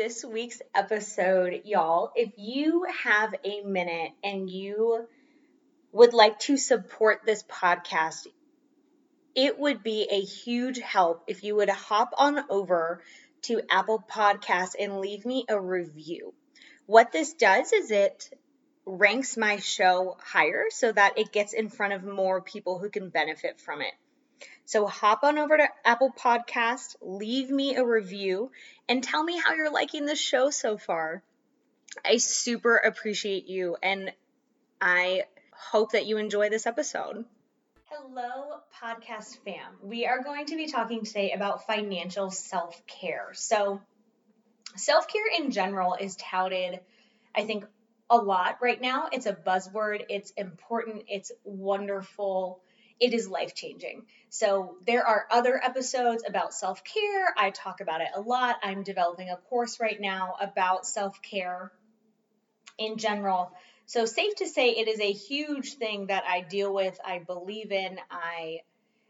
This week's episode, y'all. If you have a minute and you would like to support this podcast, it would be a huge help if you would hop on over to Apple Podcasts and leave me a review. What this does is it ranks my show higher so that it gets in front of more people who can benefit from it. So hop on over to Apple Podcast, leave me a review, and tell me how you're liking the show so far. I super appreciate you, and I hope that you enjoy this episode. Hello, podcast fam. We are going to be talking today about financial self care. So, self care in general is touted, I think, a lot right now. It's a buzzword, it's important, it's wonderful it is life changing. So, there are other episodes about self care. I talk about it a lot. I'm developing a course right now about self care in general. So, safe to say, it is a huge thing that I deal with, I believe in. I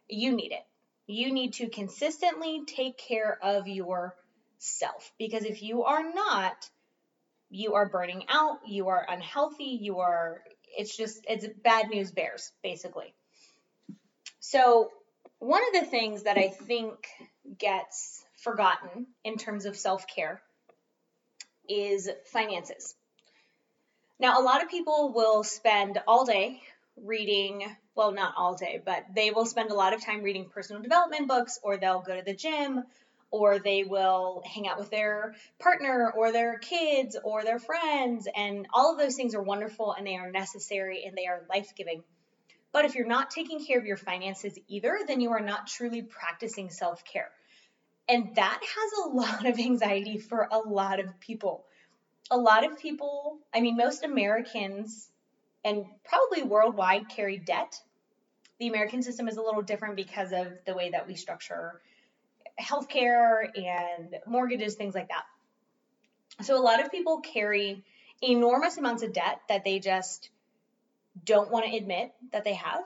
you need it. You need to consistently take care of yourself because if you are not, you are burning out, you are unhealthy, you are it's just it's bad news bears basically. So, one of the things that I think gets forgotten in terms of self care is finances. Now, a lot of people will spend all day reading, well, not all day, but they will spend a lot of time reading personal development books, or they'll go to the gym, or they will hang out with their partner, or their kids, or their friends. And all of those things are wonderful and they are necessary and they are life giving. But if you're not taking care of your finances either, then you are not truly practicing self care. And that has a lot of anxiety for a lot of people. A lot of people, I mean, most Americans and probably worldwide carry debt. The American system is a little different because of the way that we structure healthcare and mortgages, things like that. So a lot of people carry enormous amounts of debt that they just don't want to admit that they have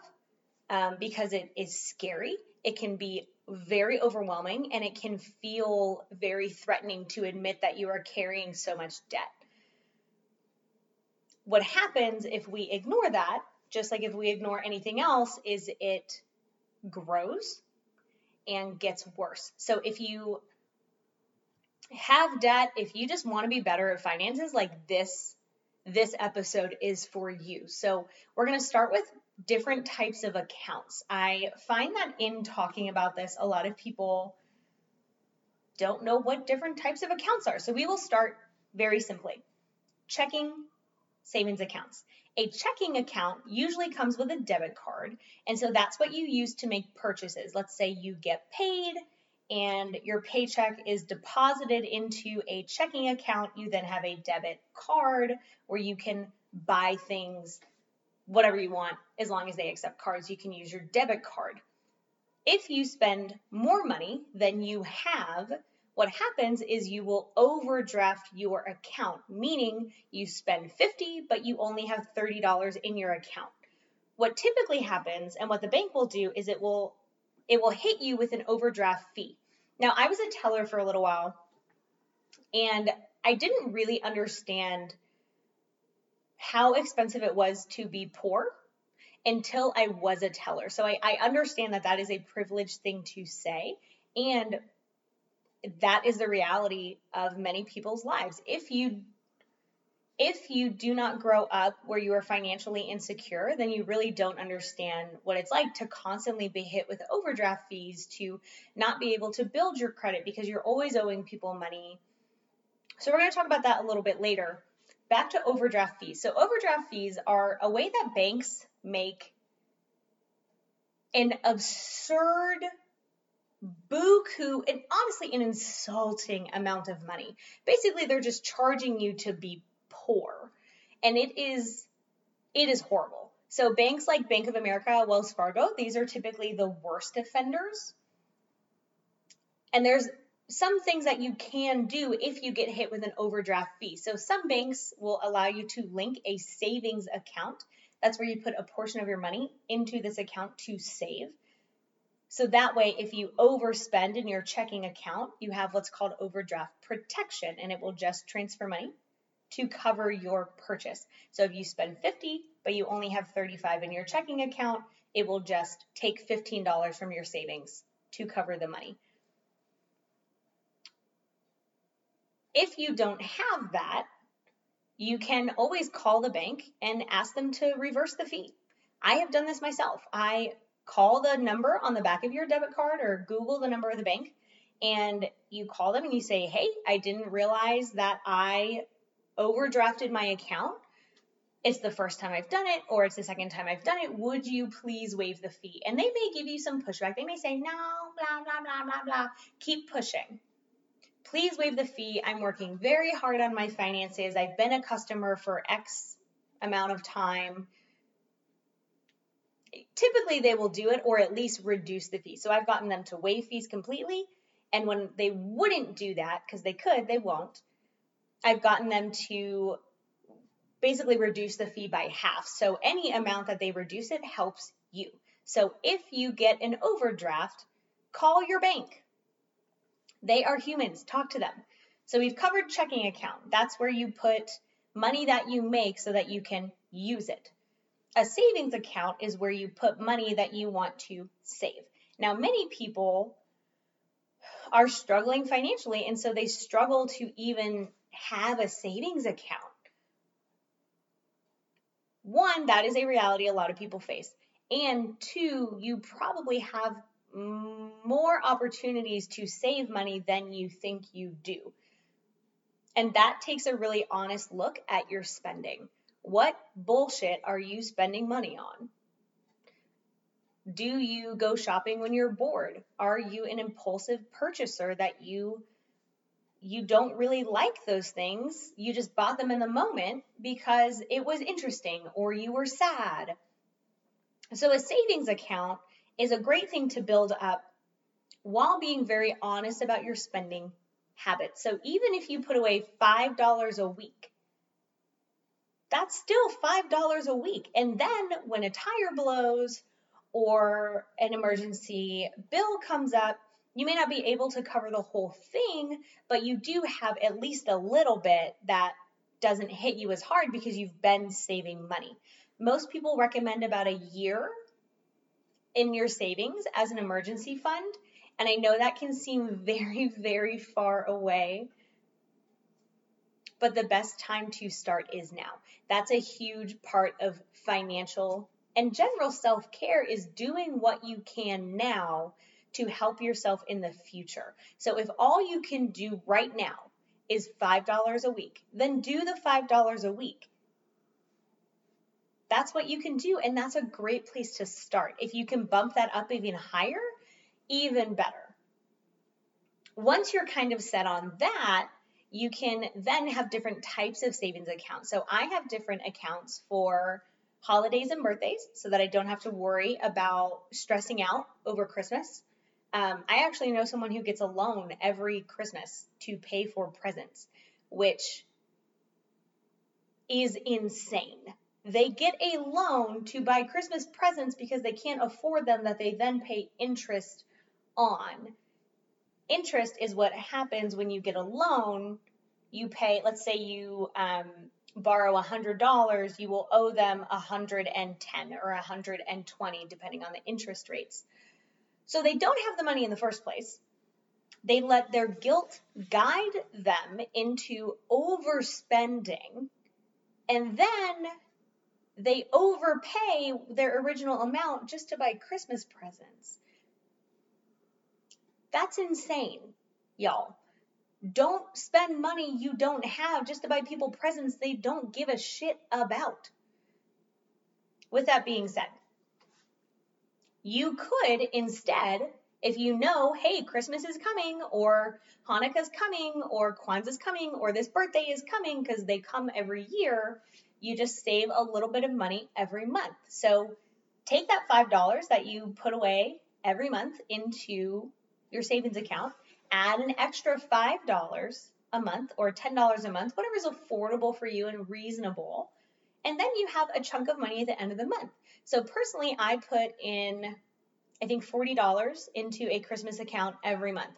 um, because it is scary. It can be very overwhelming and it can feel very threatening to admit that you are carrying so much debt. What happens if we ignore that, just like if we ignore anything else, is it grows and gets worse. So if you have debt, if you just want to be better at finances, like this this episode is for you. So, we're going to start with different types of accounts. I find that in talking about this, a lot of people don't know what different types of accounts are. So, we will start very simply checking savings accounts. A checking account usually comes with a debit card, and so that's what you use to make purchases. Let's say you get paid and your paycheck is deposited into a checking account. You then have a debit card where you can buy things, whatever you want, as long as they accept cards. You can use your debit card. If you spend more money than you have, what happens is you will overdraft your account, meaning you spend 50 but you only have $30 in your account. What typically happens and what the bank will do is it will it will hit you with an overdraft fee. Now, I was a teller for a little while and I didn't really understand how expensive it was to be poor until I was a teller. So I, I understand that that is a privileged thing to say. And that is the reality of many people's lives. If you if you do not grow up where you are financially insecure, then you really don't understand what it's like to constantly be hit with overdraft fees, to not be able to build your credit because you're always owing people money. So, we're going to talk about that a little bit later. Back to overdraft fees. So, overdraft fees are a way that banks make an absurd buku and honestly an insulting amount of money. Basically, they're just charging you to be poor. And it is it is horrible. So banks like Bank of America, Wells Fargo, these are typically the worst offenders. And there's some things that you can do if you get hit with an overdraft fee. So some banks will allow you to link a savings account. That's where you put a portion of your money into this account to save. So that way, if you overspend in your checking account, you have what's called overdraft protection and it will just transfer money to cover your purchase. So if you spend 50, but you only have 35 in your checking account, it will just take $15 from your savings to cover the money. If you don't have that, you can always call the bank and ask them to reverse the fee. I have done this myself. I call the number on the back of your debit card or Google the number of the bank and you call them and you say, Hey, I didn't realize that I overdrafted my account. It's the first time I've done it, or it's the second time I've done it. Would you please waive the fee? And they may give you some pushback. They may say, No, blah, blah, blah, blah, blah. Keep pushing please waive the fee. I'm working very hard on my finances. I've been a customer for X amount of time. Typically, they will do it or at least reduce the fee. So I've gotten them to waive fees completely. And when they wouldn't do that, because they could, they won't, I've gotten them to basically reduce the fee by half. So any amount that they reduce it helps you. So if you get an overdraft, call your bank they are humans. Talk to them. So we've covered checking account. That's where you put money that you make so that you can use it. A savings account is where you put money that you want to save. Now, many people are struggling financially, and so they struggle to even have a savings account. One, that is a reality a lot of people face. And two, you probably have more opportunities to save money than you think you do. And that takes a really honest look at your spending. What bullshit are you spending money on? Do you go shopping when you're bored? Are you an impulsive purchaser that you you don't really like those things? You just bought them in the moment because it was interesting or you were sad. So a savings account is a great thing to build up while being very honest about your spending habits. So even if you put away $5 a week, that's still $5 a week. And then when a tire blows or an emergency bill comes up, you may not be able to cover the whole thing, but you do have at least a little bit that doesn't hit you as hard because you've been saving money. Most people recommend about a year in your savings as an emergency fund. And I know that can seem very, very far away, but the best time to start is now. That's a huge part of financial and general self care is doing what you can now to help yourself in the future. So if all you can do right now is $5 a week, then do the $5 a week that's what you can do. And that's a great place to start. If you can bump that up even higher, even better. Once you're kind of set on that, you can then have different types of savings accounts. So I have different accounts for holidays and birthdays so that I don't have to worry about stressing out over Christmas. Um, I actually know someone who gets a loan every Christmas to pay for presents, which is insane they get a loan to buy Christmas presents because they can't afford them that they then pay interest on. Interest is what happens when you get a loan. You pay, let's say you um, borrow $100, you will owe them 110 or 120 depending on the interest rates. So they don't have the money in the first place. They let their guilt guide them into overspending. And then they overpay their original amount just to buy Christmas presents. That's insane, y'all. Don't spend money you don't have just to buy people presents they don't give a shit about. With that being said, You could instead, if you know, hey, Christmas is coming, or Hanukkah's coming, or Kwanzaa's coming, or this birthday is coming, because they come every year, you just save a little bit of money every month. So take that $5 that you put away every month into your savings account, add an extra $5 a month or $10 a month, whatever is affordable for you and reasonable. And then you have a chunk of money at the end of the month. So personally, I put in, I think, $40 into a Christmas account every month.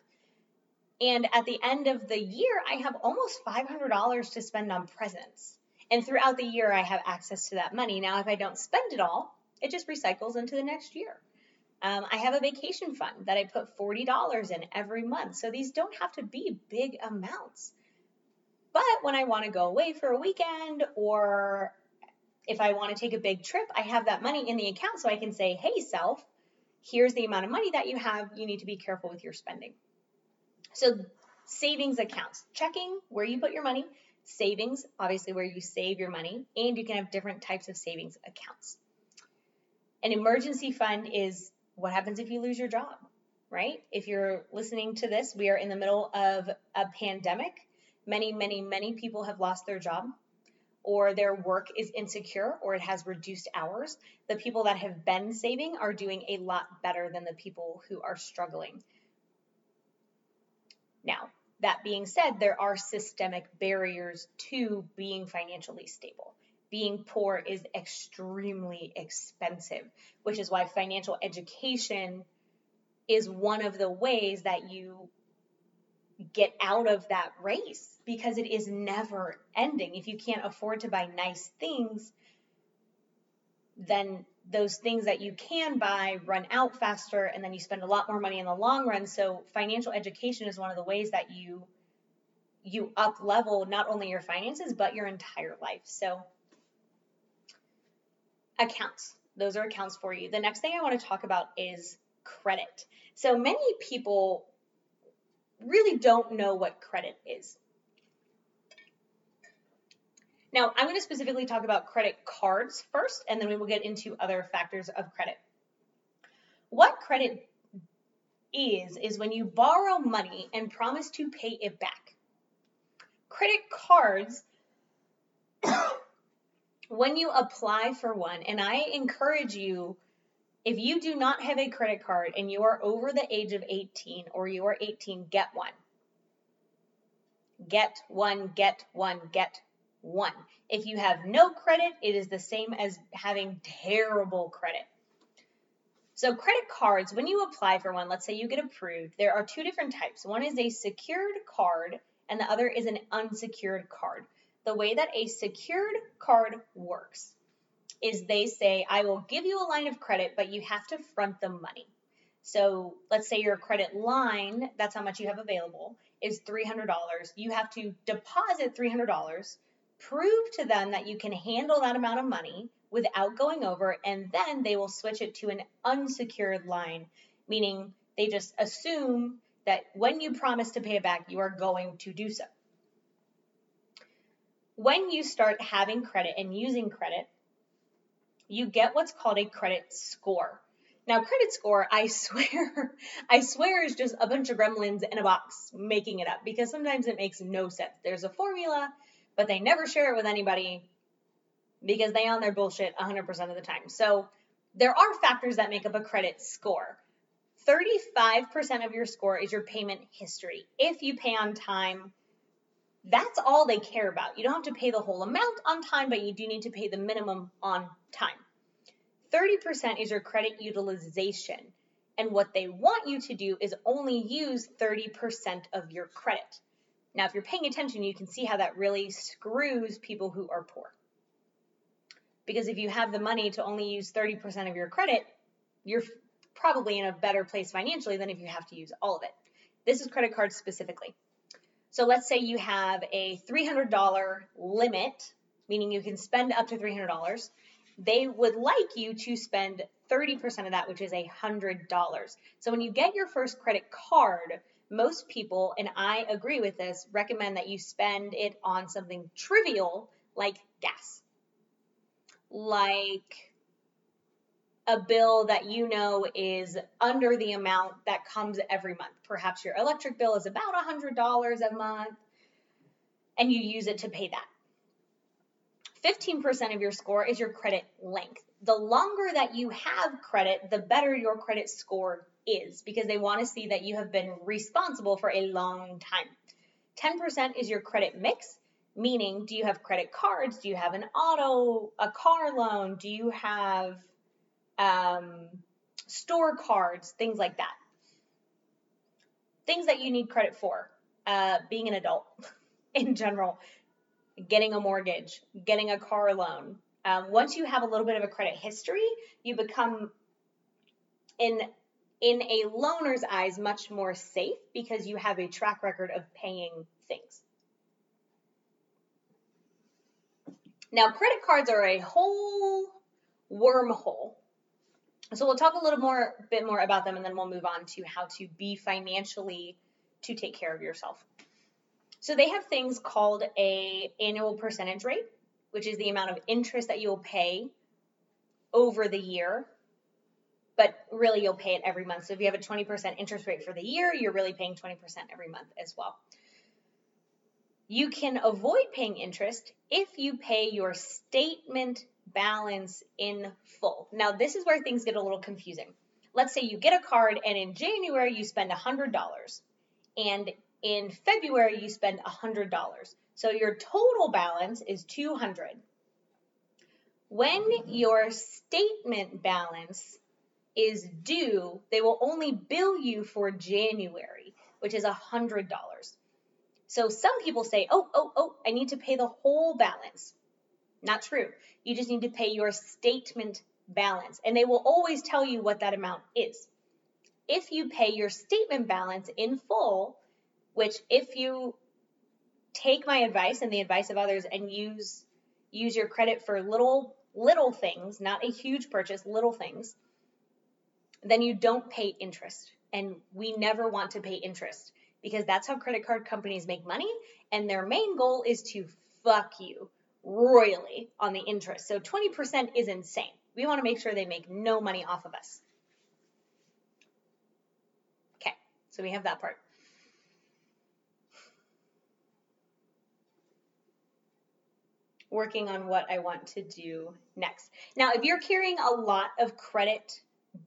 And at the end of the year, I have almost $500 to spend on presents. And throughout the year, I have access to that money. Now, if I don't spend it all, it just recycles into the next year. Um, I have a vacation fund that I put $40 in every month. So these don't have to be big amounts. But when I want to go away for a weekend or if I want to take a big trip, I have that money in the account so I can say, hey, self, here's the amount of money that you have. You need to be careful with your spending. So, savings accounts, checking where you put your money, savings, obviously where you save your money, and you can have different types of savings accounts. An emergency fund is what happens if you lose your job, right? If you're listening to this, we are in the middle of a pandemic. Many, many, many people have lost their job or their work is insecure or it has reduced hours. The people that have been saving are doing a lot better than the people who are struggling. Now, that being said, there are systemic barriers to being financially stable being poor is extremely expensive, which is why financial education is one of the ways that you get out of that race because it is never ending. If you can't afford to buy nice things, then those things that you can buy run out faster and then you spend a lot more money in the long run. So financial education is one of the ways that you you up level not only your finances but your entire life. So accounts. Those are accounts for you. The next thing I want to talk about is credit. So many people really don't know what credit is. Now, I'm going to specifically talk about credit cards first, and then we will get into other factors of credit. What credit is, is when you borrow money and promise to pay it back. Credit cards when you apply for one, and I encourage you, if you do not have a credit card and you are over the age of 18 or you are 18, get one. Get one, get one, get one. If you have no credit, it is the same as having terrible credit. So, credit cards, when you apply for one, let's say you get approved, there are two different types. One is a secured card, and the other is an unsecured card the way that a secured card works is they say, I will give you a line of credit, but you have to front the money. So let's say your credit line, that's how much you have available, is $300. You have to deposit $300, prove to them that you can handle that amount of money without going over, and then they will switch it to an unsecured line, meaning they just assume that when you promise to pay it back, you are going to do so when you start having credit and using credit, you get what's called a credit score. Now, credit score, I swear, I swear is just a bunch of gremlins in a box making it up because sometimes it makes no sense. There's a formula, but they never share it with anybody because they own their bullshit 100% of the time. So there are factors that make up a credit score. 35% of your score is your payment history. If you pay on time, that's all they care about. You don't have to pay the whole amount on time, but you do need to pay the minimum on time. 30% is your credit utilization. And what they want you to do is only use 30% of your credit. Now, if you're paying attention, you can see how that really screws people who are poor. Because if you have the money to only use 30% of your credit, you're probably in a better place financially than if you have to use all of it. This is credit cards specifically. So let's say you have a $300 limit, meaning you can spend up to $300. They would like you to spend 30% of that, which is $100. So when you get your first credit card, most people, and I agree with this, recommend that you spend it on something trivial like gas, like a bill that you know is under the amount that comes every month. Perhaps your electric bill is about $100 a month and you use it to pay that. 15% of your score is your credit length. The longer that you have credit, the better your credit score is because they want to see that you have been responsible for a long time. 10% is your credit mix, meaning do you have credit cards? Do you have an auto, a car loan? Do you have um, store cards? Things like that. Things that you need credit for. Uh, being an adult in general, getting a mortgage, getting a car loan. Um, once you have a little bit of a credit history, you become in in a loaner's eyes much more safe because you have a track record of paying things. Now, credit cards are a whole wormhole. So we'll talk a little more bit more about them and then we'll move on to how to be financially to take care of yourself. So they have things called a annual percentage rate, which is the amount of interest that you'll pay over the year. But really, you'll pay it every month. So if you have a 20% interest rate for the year, you're really paying 20% every month as well. You can avoid paying interest if you pay your statement balance in full. Now, this is where things get a little confusing. Let's say you get a card and in January you spend $100 and in February you spend $100. So your total balance is 200. When your statement balance is due, they will only bill you for January, which is $100. So some people say, oh, oh, oh, I need to pay the whole balance. Not true. You just need to pay your statement balance, and they will always tell you what that amount is. If you pay your statement balance in full, which if you take my advice and the advice of others and use use your credit for little little things, not a huge purchase, little things, then you don't pay interest. And we never want to pay interest because that's how credit card companies make money and their main goal is to fuck you royally on the interest. So 20% is insane. We want to make sure they make no money off of us. Okay, so we have that part. Working on what I want to do next. Now, if you're carrying a lot of credit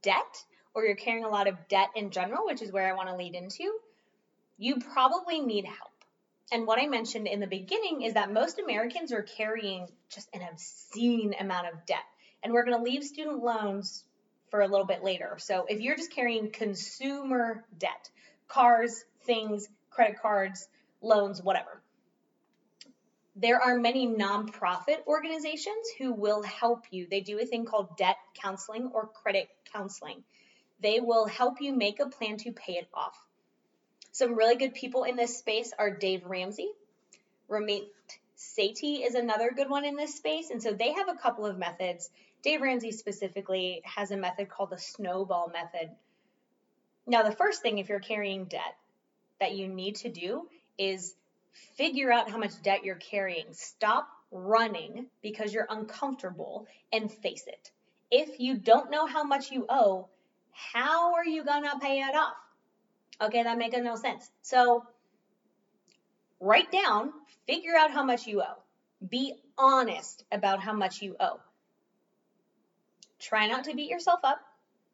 debt or you're carrying a lot of debt in general, which is where I want to lead into, you probably need help. And what I mentioned in the beginning is that most Americans are carrying just an obscene amount of debt. And we're going to leave student loans for a little bit later. So if you're just carrying consumer debt, cars, things, credit cards, loans, whatever, there are many nonprofit organizations who will help you. They do a thing called debt counseling or credit counseling. They will help you make a plan to pay it off. Some really good people in this space are Dave Ramsey. Ramit Sethi is another good one in this space. And so they have a couple of methods. Dave Ramsey specifically has a method called the snowball method. Now, the first thing, if you're carrying debt, that you need to do is figure out how much debt you're carrying. Stop running because you're uncomfortable and face it. If you don't know how much you owe, how are you going to pay it off? Okay, that makes no sense. So write down, figure out how much you owe. Be honest about how much you owe. Try not to beat yourself up.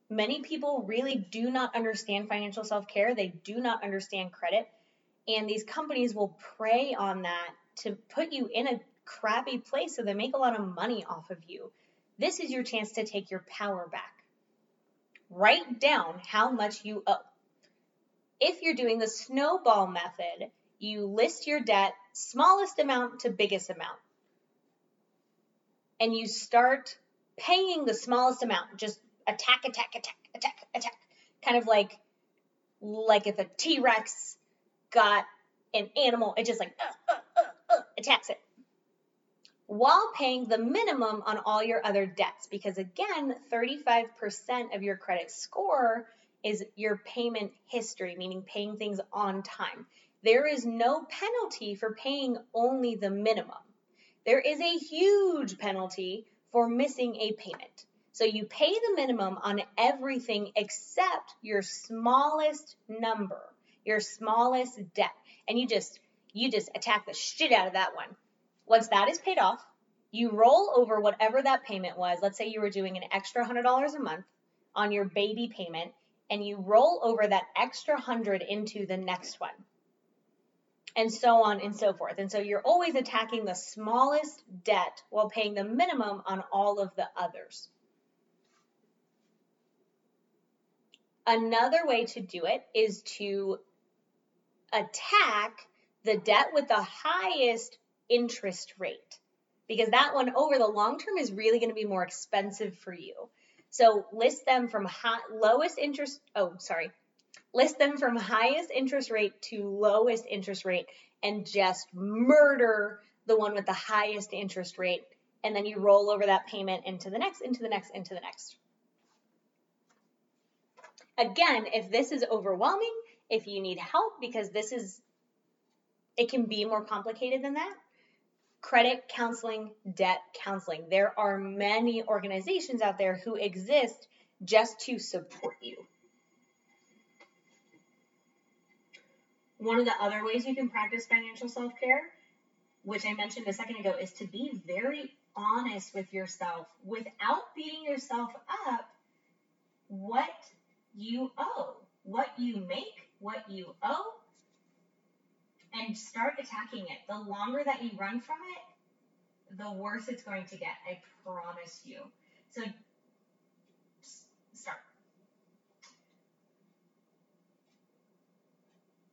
Many people really do not understand financial self care. They do not understand credit. And these companies will prey on that to put you in a crappy place so they make a lot of money off of you. This is your chance to take your power back. Write down how much you owe. If you're doing the snowball method, you list your debt smallest amount to biggest amount. And you start paying the smallest amount, just attack, attack, attack, attack, attack. Kind of like like if a T-Rex got an animal, it just like uh, uh, uh, uh, attacks it. While paying the minimum on all your other debts, because again, 35% of your credit score is your payment history, meaning paying things on time. There is no penalty for paying only the minimum. There is a huge penalty for missing a payment. So you pay the minimum on everything except your smallest number, your smallest debt. And you just you just attack the shit out of that one. Once that is paid off, you roll over whatever that payment was. Let's say you were doing an extra $100 a month on your baby payment and you roll over that extra 100 into the next one and so on and so forth. And so you're always attacking the smallest debt while paying the minimum on all of the others. Another way to do it is to attack the debt with the highest interest rate because that one over the long term is really going to be more expensive for you. So list them from high, lowest interest, oh, sorry, list them from highest interest rate to lowest interest rate and just murder the one with the highest interest rate. And then you roll over that payment into the next, into the next, into the next. Again, if this is overwhelming, if you need help, because this is, it can be more complicated than that. Credit counseling, debt counseling. There are many organizations out there who exist just to support you. One of the other ways you can practice financial self care, which I mentioned a second ago, is to be very honest with yourself without beating yourself up. What you owe, what you make, what you owe, and start attacking it. The longer that you run from it, the worse it's going to get. I promise you. So start.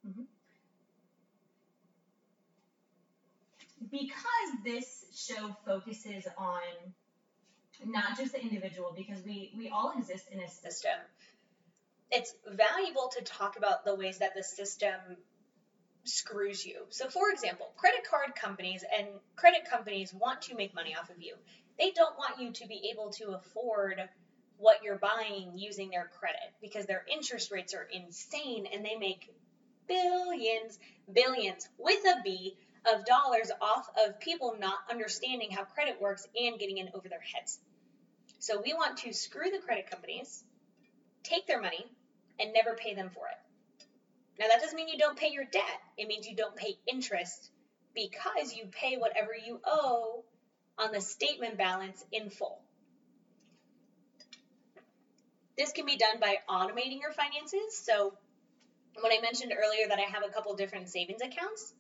Mm-hmm. Because this show focuses on not just the individual, because we, we all exist in a system it's valuable to talk about the ways that the system screws you. So, for example, credit card companies and credit companies want to make money off of you. They don't want you to be able to afford what you're buying using their credit because their interest rates are insane and they make billions, billions with a B of dollars off of people not understanding how credit works and getting in over their heads. So, we want to screw the credit companies, take their money, and never pay them for it. Now, that doesn't mean you don't pay your debt, it means you don't pay interest because you pay whatever you owe on the statement balance in full. This can be done by automating your finances. So, when I mentioned earlier that I have a couple different savings accounts,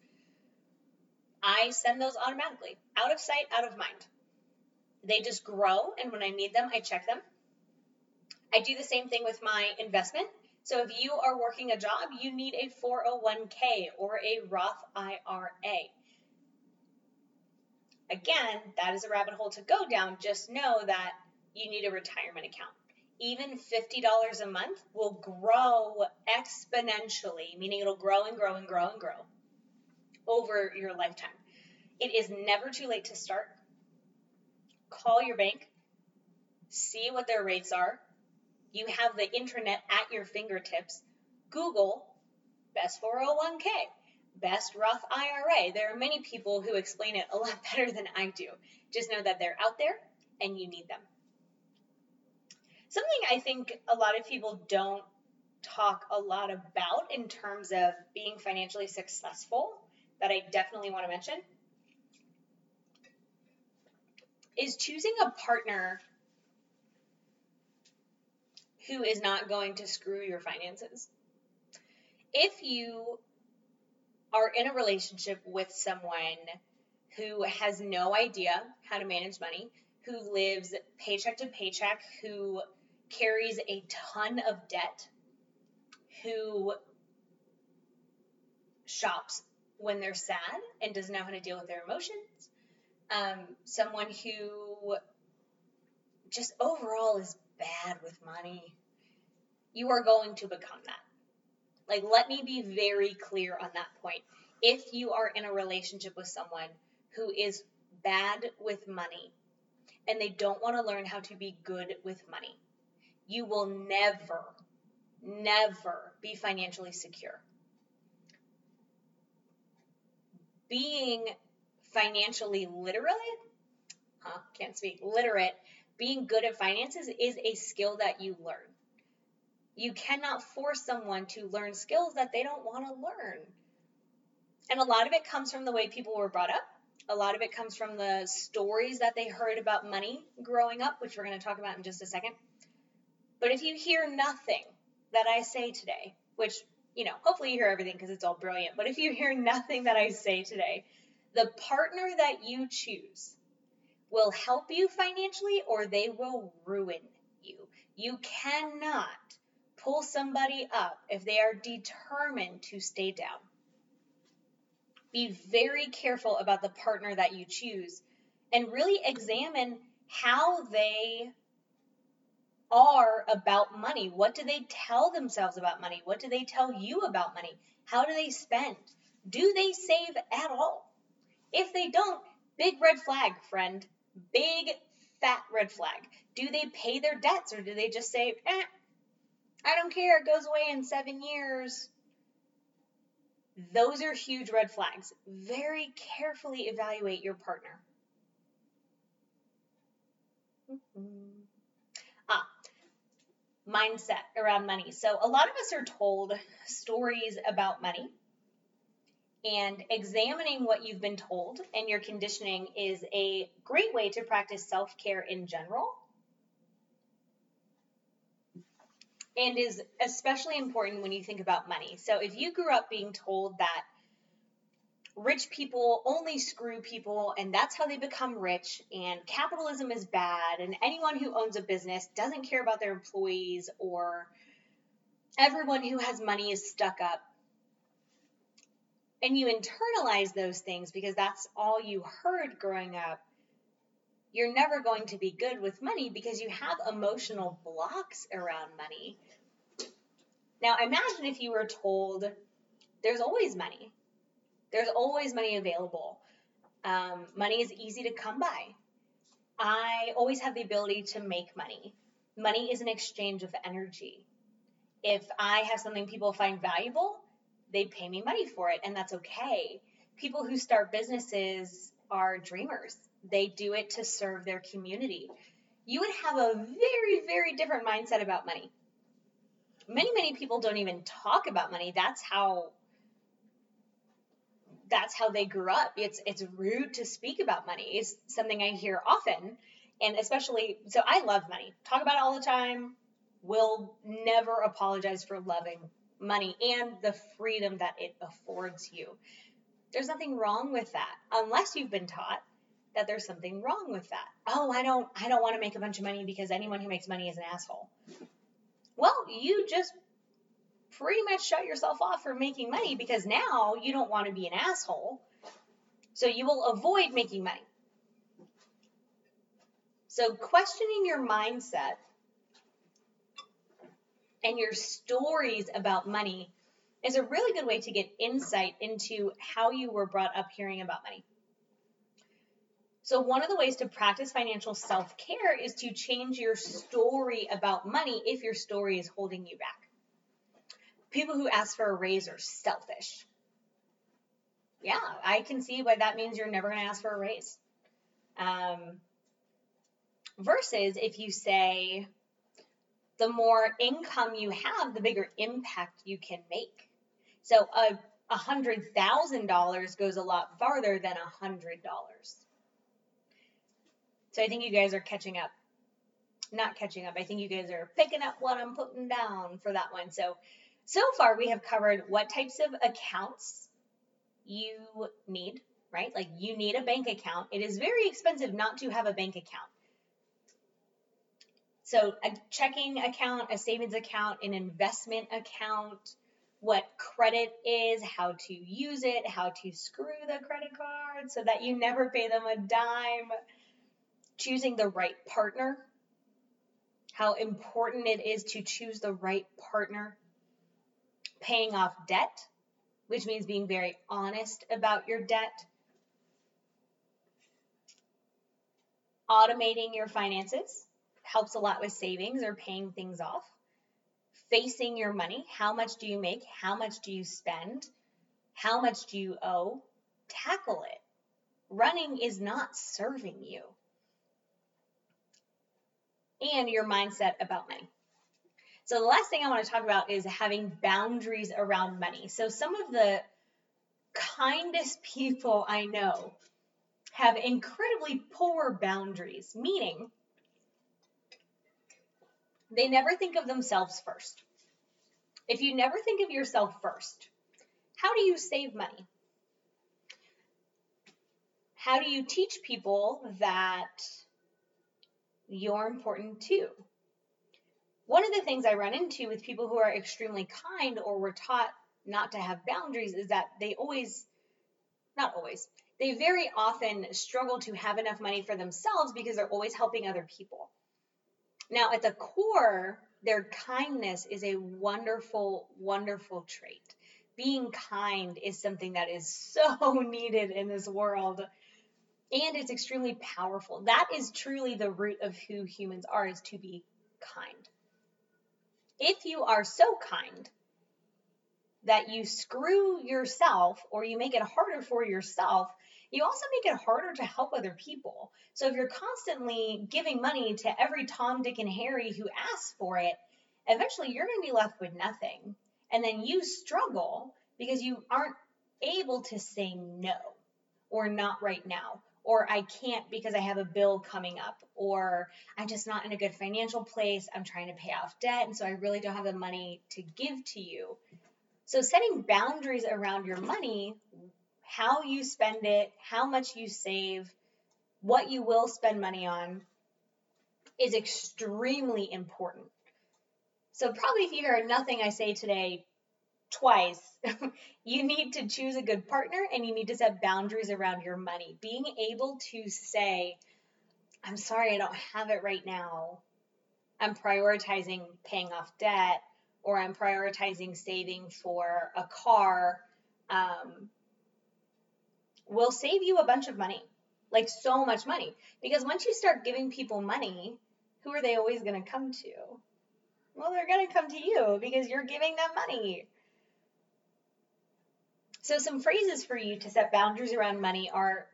I send those automatically, out of sight, out of mind. They just grow, and when I need them, I check them. I do the same thing with my investment. So if you are working a job, you need a 401k or a Roth IRA. Again, that is a rabbit hole to go down. Just know that you need a retirement account. Even $50 a month will grow exponentially, meaning it'll grow and grow and grow and grow over your lifetime. It is never too late to start. Call your bank, see what their rates are, you have the internet at your fingertips. Google best 401k, best Roth IRA. There are many people who explain it a lot better than I do. Just know that they're out there and you need them. Something I think a lot of people don't talk a lot about in terms of being financially successful that I definitely want to mention is choosing a partner who is not going to screw your finances. If you are in a relationship with someone who has no idea how to manage money, who lives paycheck to paycheck, who carries a ton of debt, who shops when they're sad and doesn't know how to deal with their emotions, um, someone who just overall is bad with money, you are going to become that. Like, let me be very clear on that point. If you are in a relationship with someone who is bad with money and they don't want to learn how to be good with money, you will never, never be financially secure. Being financially literate, huh, can't speak, literate being good at finances is a skill that you learn. You cannot force someone to learn skills that they don't want to learn. And a lot of it comes from the way people were brought up. A lot of it comes from the stories that they heard about money growing up, which we're going to talk about in just a second. But if you hear nothing that I say today, which, you know, hopefully you hear everything because it's all brilliant, but if you hear nothing that I say today, the partner that you choose will help you financially or they will ruin you. You cannot pull somebody up if they are determined to stay down. Be very careful about the partner that you choose and really examine how they are about money. What do they tell themselves about money? What do they tell you about money? How do they spend? Do they save at all? If they don't, big red flag, friend. Big fat red flag. Do they pay their debts or do they just say, eh, I don't care, it goes away in seven years? Those are huge red flags. Very carefully evaluate your partner. Mm-hmm. Ah, mindset around money. So, a lot of us are told stories about money and examining what you've been told and your conditioning is a great way to practice self care in general. And is especially important when you think about money. So, if you grew up being told that rich people only screw people and that's how they become rich, and capitalism is bad, and anyone who owns a business doesn't care about their employees, or everyone who has money is stuck up and you internalize those things because that's all you heard growing up, you're never going to be good with money because you have emotional blocks around money. Now, imagine if you were told there's always money, there's always money available. Um, money is easy to come by. I always have the ability to make money. Money is an exchange of energy. If I have something people find valuable, they pay me money for it, and that's okay. People who start businesses are dreamers. They do it to serve their community. You would have a very, very different mindset about money. Many, many people don't even talk about money. That's how that's how they grew up. It's it's rude to speak about money. It's something I hear often. And especially so I love money. Talk about it all the time. Will never apologize for loving money and the freedom that it affords you. There's nothing wrong with that unless you've been taught that there's something wrong with that. Oh, I don't I don't want to make a bunch of money because anyone who makes money is an asshole. Well, you just pretty much shut yourself off from making money because now you don't want to be an asshole. So you will avoid making money. So questioning your mindset and your stories about money is a really good way to get insight into how you were brought up hearing about money. So, one of the ways to practice financial self care is to change your story about money if your story is holding you back. People who ask for a raise are selfish. Yeah, I can see why that means you're never going to ask for a raise. Um, versus if you say, the more income you have, the bigger impact you can make. So a a hundred thousand dollars goes a lot farther than a hundred dollars. So I think you guys are catching up. Not catching up. I think you guys are picking up what I'm putting down for that one. So so far we have covered what types of accounts you need, right? Like you need a bank account. It is very expensive not to have a bank account. So a checking account, a savings account, an investment account, what credit is, how to use it, how to screw the credit card so that you never pay them a dime, choosing the right partner, how important it is to choose the right partner, paying off debt, which means being very honest about your debt, automating your finances helps a lot with savings or paying things off. Facing your money, how much do you make? How much do you spend? How much do you owe? Tackle it. Running is not serving you. And your mindset about money. So, the last thing I want to talk about is having boundaries around money. So, some of the kindest people I know have incredibly poor boundaries, meaning they never think of themselves first. If you never think of yourself first, how do you save money? How do you teach people that you're important too? One of the things I run into with people who are extremely kind or were taught not to have boundaries is that they always, not always, they very often struggle to have enough money for themselves because they're always helping other people. Now, at the core, their kindness is a wonderful, wonderful trait. Being kind is something that is so needed in this world. And it's extremely powerful. That is truly the root of who humans are, is to be kind. If you are so kind that you screw yourself or you make it harder for yourself, you also make it harder to help other people. So if you're constantly giving money to every Tom, Dick, and Harry who asks for it, eventually you're going to be left with nothing. And then you struggle because you aren't able to say no or not right now or I can't because I have a bill coming up, or I'm just not in a good financial place. I'm trying to pay off debt, and so I really don't have the money to give to you. So, setting boundaries around your money, how you spend it, how much you save, what you will spend money on, is extremely important. So, probably if you hear nothing I say today twice, you need to choose a good partner and you need to set boundaries around your money. Being able to say, I'm sorry, I don't have it right now. I'm prioritizing paying off debt or I'm prioritizing saving for a car um, will save you a bunch of money, like so much money. Because once you start giving people money, who are they always going to come to? Well, they're going to come to you because you're giving them money. So, some phrases for you to set boundaries around money are,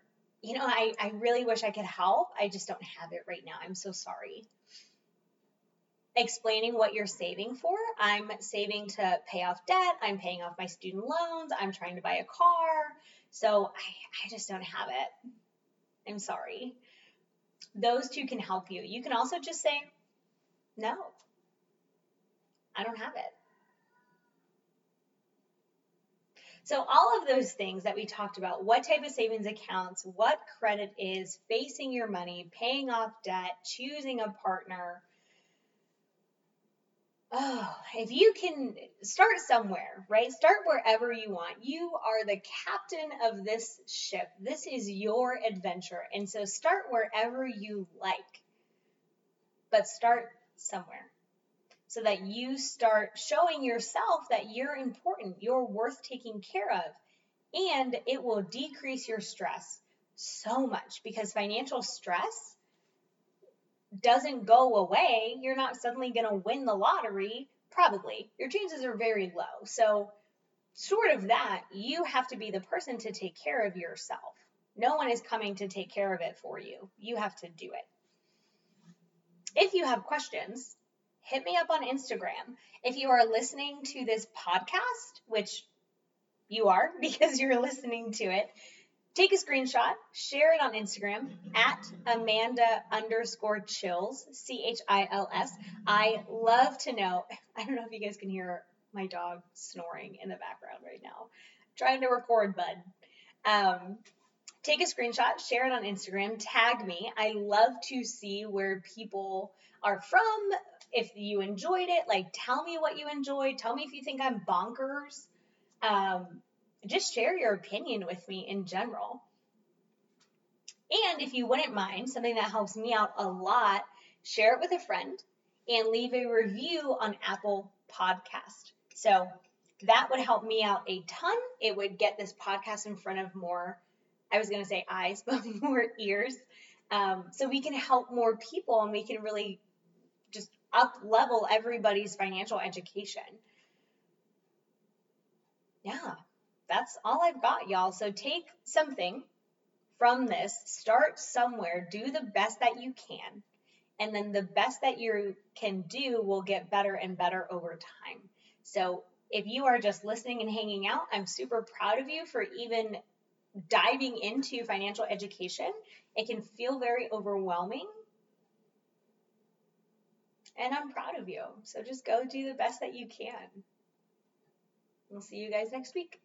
you know, I, I really wish I could help. I just don't have it right now. I'm so sorry. Explaining what you're saving for. I'm saving to pay off debt. I'm paying off my student loans. I'm trying to buy a car. So, I, I just don't have it. I'm sorry. Those two can help you. You can also just say, no, I don't have it. So, all of those things that we talked about what type of savings accounts, what credit is, facing your money, paying off debt, choosing a partner. Oh, if you can start somewhere, right? Start wherever you want. You are the captain of this ship. This is your adventure. And so start wherever you like, but start somewhere so that you start showing yourself that you're important, you're worth taking care of, and it will decrease your stress so much because financial stress doesn't go away. You're not suddenly going to win the lottery, probably. Your chances are very low. So, sort of that, you have to be the person to take care of yourself. No one is coming to take care of it for you. You have to do it. If you have questions, hit me up on Instagram. If you are listening to this podcast, which you are because you're listening to it, take a screenshot, share it on Instagram at Amanda underscore chills, C H I L S. I love to know. I don't know if you guys can hear my dog snoring in the background right now. trying to record, bud. Um, take a screenshot, share it on Instagram, tag me. I love to see where people are from, if you enjoyed it, like tell me what you enjoyed. Tell me if you think I'm bonkers. Um, just share your opinion with me in general. And if you wouldn't mind, something that helps me out a lot, share it with a friend and leave a review on Apple Podcast. So that would help me out a ton. It would get this podcast in front of more, I was going to say eyes, but more ears. Um, so we can help more people and we can really up level everybody's financial education. Yeah, that's all I've got, y'all. So take something from this, start somewhere, do the best that you can, And then the best that you can do will get better and better over time. So if you are just listening and hanging out, I'm super proud of you for even diving into financial education. It can feel very overwhelming. And I'm proud of you. So just go do the best that you can. We'll see you guys next week.